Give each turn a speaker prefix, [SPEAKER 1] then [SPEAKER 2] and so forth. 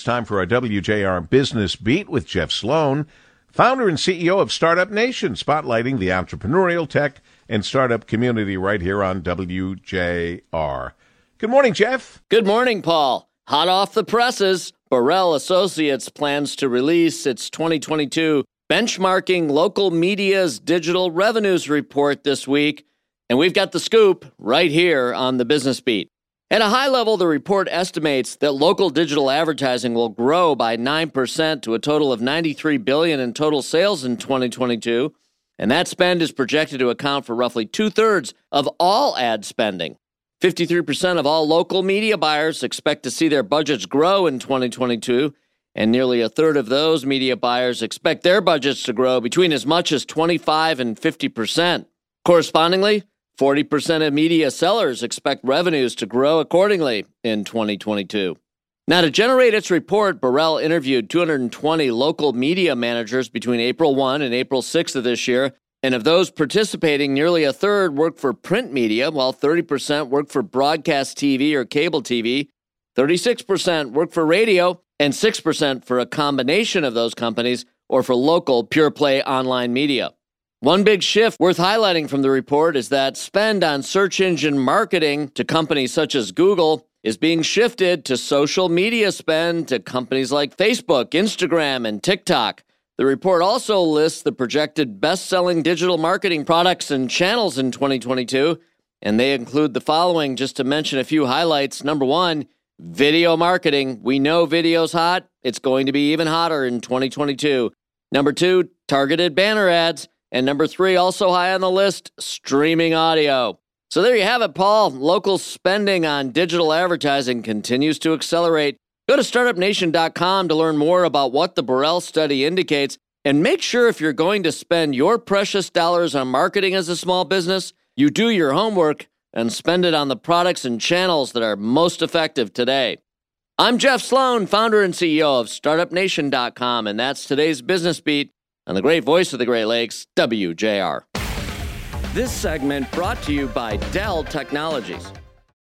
[SPEAKER 1] It's time for our WJR Business Beat with Jeff Sloan, founder and CEO of Startup Nation, spotlighting the entrepreneurial tech and startup community right here on WJR. Good morning, Jeff.
[SPEAKER 2] Good morning, Paul. Hot off the presses, Borrell Associates plans to release its 2022 benchmarking local media's digital revenues report this week, and we've got the scoop right here on the Business Beat. At a high level, the report estimates that local digital advertising will grow by 9% to a total of 93 billion in total sales in 2022, and that spend is projected to account for roughly two-thirds of all ad spending. 53% of all local media buyers expect to see their budgets grow in 2022, and nearly a third of those media buyers expect their budgets to grow between as much as 25 and 50%. Correspondingly, 40% of media sellers expect revenues to grow accordingly in 2022. Now, to generate its report, Borrell interviewed 220 local media managers between April 1 and April 6 of this year. And of those participating, nearly a third worked for print media, while 30% worked for broadcast TV or cable TV, 36% worked for radio, and 6% for a combination of those companies or for local pure play online media. One big shift worth highlighting from the report is that spend on search engine marketing to companies such as Google is being shifted to social media spend to companies like Facebook, Instagram, and TikTok. The report also lists the projected best selling digital marketing products and channels in 2022, and they include the following just to mention a few highlights. Number one, video marketing. We know video's hot, it's going to be even hotter in 2022. Number two, targeted banner ads. And number three, also high on the list, streaming audio. So there you have it, Paul. Local spending on digital advertising continues to accelerate. Go to startupnation.com to learn more about what the Borrell study indicates. And make sure if you're going to spend your precious dollars on marketing as a small business, you do your homework and spend it on the products and channels that are most effective today. I'm Jeff Sloan, founder and CEO of StartupNation.com, and that's today's Business Beat on the great voice of the Great Lakes, WJR. This segment brought to you by Dell Technologies.